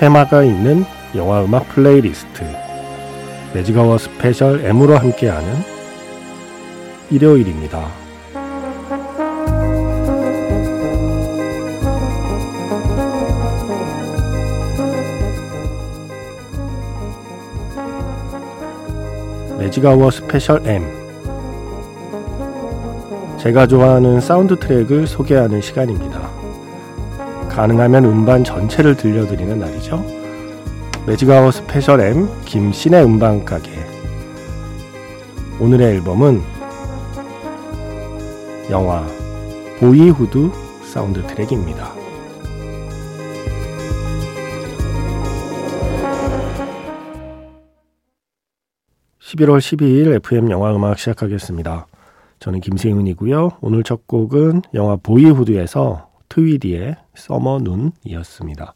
테마가 있는 영화 음악 플레이리스트 매직아워 스페셜 M으로 함께하는 일요일입니다. 매직아워 스페셜 M 제가 좋아하는 사운드 트랙을 소개하는 시간입니다. 가능하면 음반 전체를 들려드리는 날이죠. 매직아워 스페셜 M 김세윤의 음반 가게 오늘의 앨범은 영화 보이후드 사운드 트랙입니다. 11월 12일 FM 영화 음악 시작하겠습니다. 저는 김세윤이고요. 오늘 첫 곡은 영화 보이후드에서 트위디의 Summer Noon이었습니다.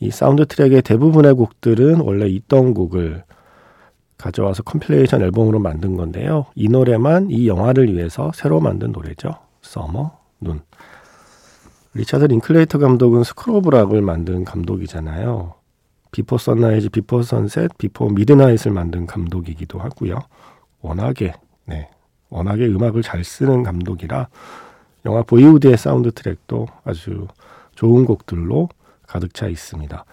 이 사운드 트랙의 대부분의 곡들은 원래 있던 곡을 가져와서 compilation 앨범으로 만든 건데요. 이 노래만 이 영화를 위해서 새로 만든 노래죠. Summer Noon. 리차드 링클레이터 감독은 스쿨 오브 락을 만든 감독이잖아요. 비포 선라이즈, 비포 선셋, 비포 미드나잇을 만든 감독이기도 하고요. 워낙에 네, 워낙에 음악을 잘 쓰는 감독이라 영화 보이후드의 사운드 트랙도 아주 좋은 곡들로 가득 차 있습니다.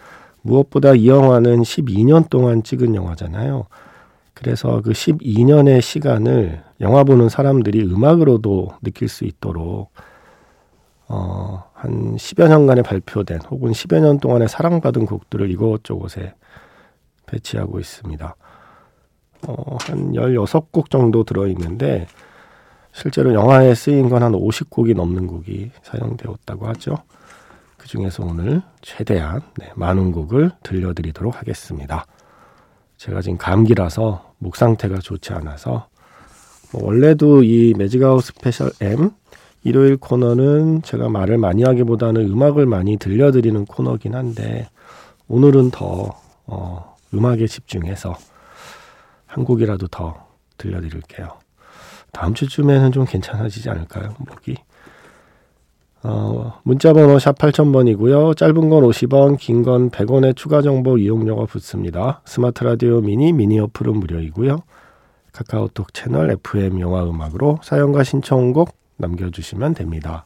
무엇보다 이 영화는 12년 동안 찍은 영화잖아요. 그래서 그 12년의 시간을 영화 보는 사람들이 음악으로도 느낄 수 있도록 어, 한 10여 년간에 발표된 혹은 10여 년 동안에 사랑받은 곡들을 이곳저곳에 배치하고 있습니다. 어, 한 16곡 정도 들어있는데 실제로 영화에 쓰인 건 한 50곡이 넘는 곡이 사용되었다고 하죠. 그 중에서 오늘 최대한 네, 많은 곡을 들려드리도록 하겠습니다. 제가 지금 감기라서 목 상태가 좋지 않아서 뭐 원래도 이 매직아워 스페셜 M 일요일 코너는 제가 말을 많이 하기보다는 음악을 많이 들려드리는 코너긴 한데 오늘은 더 어, 음악에 집중해서 한 곡이라도 더 들려드릴게요. 다음 주쯤에는 좀 괜찮아지지 않을까요? 목이. 어, 문자번호 샵 8000번이고요. 짧은 건 50원, 긴 건 100원의 추가 정보 이용료가 붙습니다. 스마트 라디오 미니, 미니 어플은 무료이고요. 카카오톡 채널 FM 영화 음악으로 사연과 신청곡 남겨주시면 됩니다.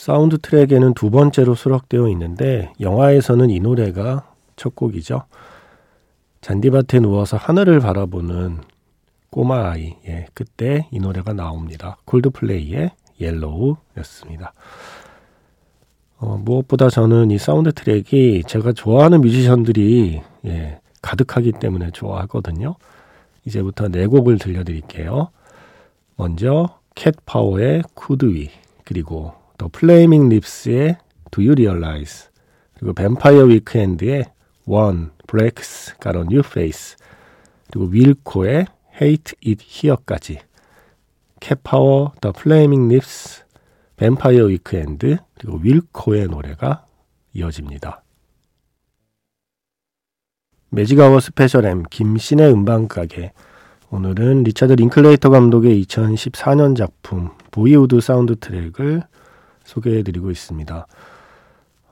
사운드 트랙에는 두 번째로 수록되어 있는데 영화에서는 이 노래가 첫 곡이죠. 잔디밭에 누워서 하늘을 바라보는 꼬마 아이. 예, 그때 이 노래가 나옵니다. 콜드플레이의 Yellow였습니다. 어, 무엇보다 저는 이 사운드 트랙이 제가 좋아하는 뮤지션들이 예, 가득하기 때문에 좋아하거든요. 이제부터 네 곡을 들려드릴게요. 먼저 캣 파워의 Could We 그리고 또 플레이밍 립스의 Do You Realize 그리고 뱀파이어 위크엔드의 One Blake's Got a New Face 그리고 윌코의 Hate It Here까지 캣파워, The Flaming Lips, 뱀파이어 위크엔드 그리고 윌코의 노래가 이어집니다. 매직아워 스페셜 M 김세윤의 음반 가게 오늘은 리차드 링클레이터 감독의 2014년 작품 보이후드 사운드 트랙을 소개해드리고 있습니다.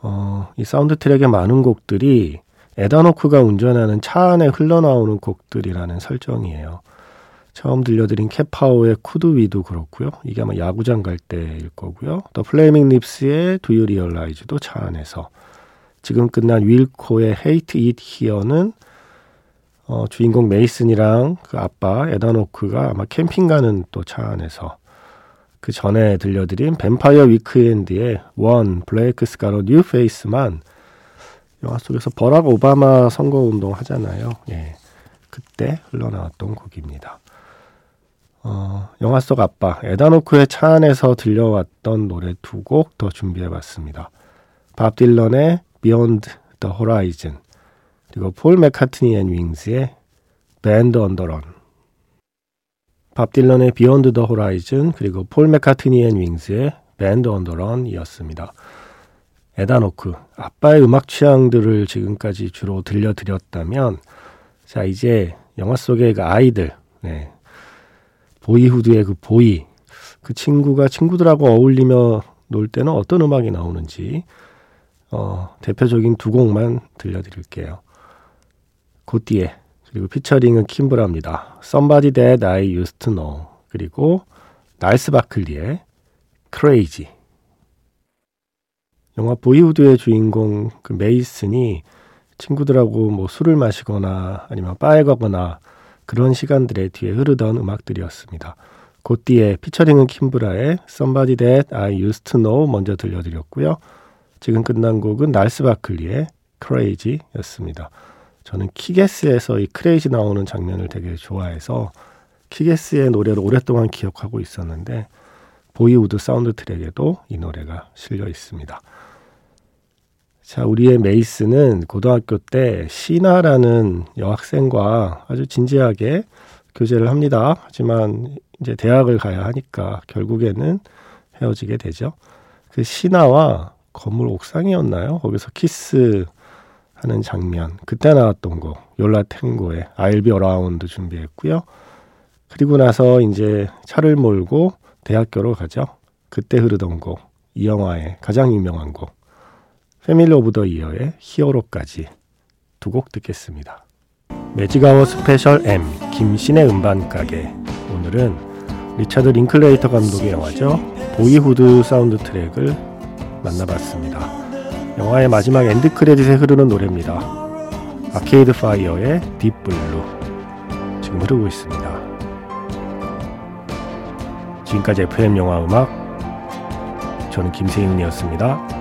어, 이 사운드 트랙의 많은 곡들이 에단 호크가 운전하는 차 안에 흘러나오는 곡들이라는 설정이에요. 처음 들려드린 캣파워의 Could We도 그렇고요. 이게 아마 야구장 갈 때일 거고요. 더 플레이밍 립스의 Do You Realize도 차 안에서 지금 끝난 윌코의 Hate It Here는 어, 주인공 메이슨이랑 그 아빠 에단 호크가 아마 캠핑 가는 또 차 안에서 그 전에 들려드린 뱀파이어 위크엔드의 One Blake's Got a New Face 막 영화 속에서 버락 오바마 선거 운동 하잖아요. 예. 그때 흘러나왔던 곡입니다. 어, 영화 속 아빠 에단 호크의 차 안에서 들려왔던 노래 두 곡 더 준비해봤습니다. 밥 딜런의 Beyond the Horizon 그리고 폴 맥카트니 앤 윙스의 Band on the Run 밥 딜런의 Beyond the Horizon 그리고 폴 맥카트니 앤 윙스의 on the Run이었습니다. 에단 호크 아빠의 음악 취향들을 지금까지 주로 들려드렸다면 자 이제 영화 속의 그 아이들 네, 보이후드의 그 보이 그 친구가 친구들하고 어울리며 놀 때는 어떤 음악이 나오는지 어, 대표적인 두 곡만 들려드릴게요. 곧뒤에 그리고 피처링은 킴브라입니다. Somebody That I Used to Know 그리고 날스 바클리의 Crazy 영화 보이후드의 주인공 그 메이슨이 친구들하고 뭐 술을 마시거나 아니면 바에 가거나 그런 시간들에 뒤에 흐르던 음악들이었습니다. 곧 뒤에 피처링은 킴브라의 Somebody That I Used to Know 먼저 들려드렸고요. 지금 끝난 곡은 날스 바클리의 Crazy였습니다. 저는 킥애스에서 이 Crazy 나오는 장면을 되게 좋아해서 킥애스의 노래를 오랫동안 기억하고 있었는데 보이후드 사운드 트랙에도 이 노래가 실려 있습니다. 자, 우리의 메이슨은 고등학교 때 시나라는 여학생과 아주 진지하게 교제를 합니다. 하지만 이제 대학을 가야 하니까 결국에는 헤어지게 되죠. 그 시나와 건물 옥상이었나요? 거기서 키스 하는 장면. 그때 나왔던 곡, 요 라 텡고의 I'll be around 준비했고요. 그리고 나서 이제 차를 몰고 대학교로 가죠. 그때 흐르던 곡, 이 영화의 가장 유명한 곡. 패밀리 오브 더 이어의 Hero까지 두 곡 듣겠습니다. 매직아워 스페셜 M 김세윤의 음반 가게 오늘은 리차드 링클레이터 감독의 영화죠. 보이후드 사운드 트랙을 만나봤습니다. 영화의 마지막 엔드 크레딧에 흐르는 노래입니다. 아케이드 파이어의 Deep Blue 지금 흐르고 있습니다. 지금까지 FM 영화 음악 저는 김세윤이었습니다.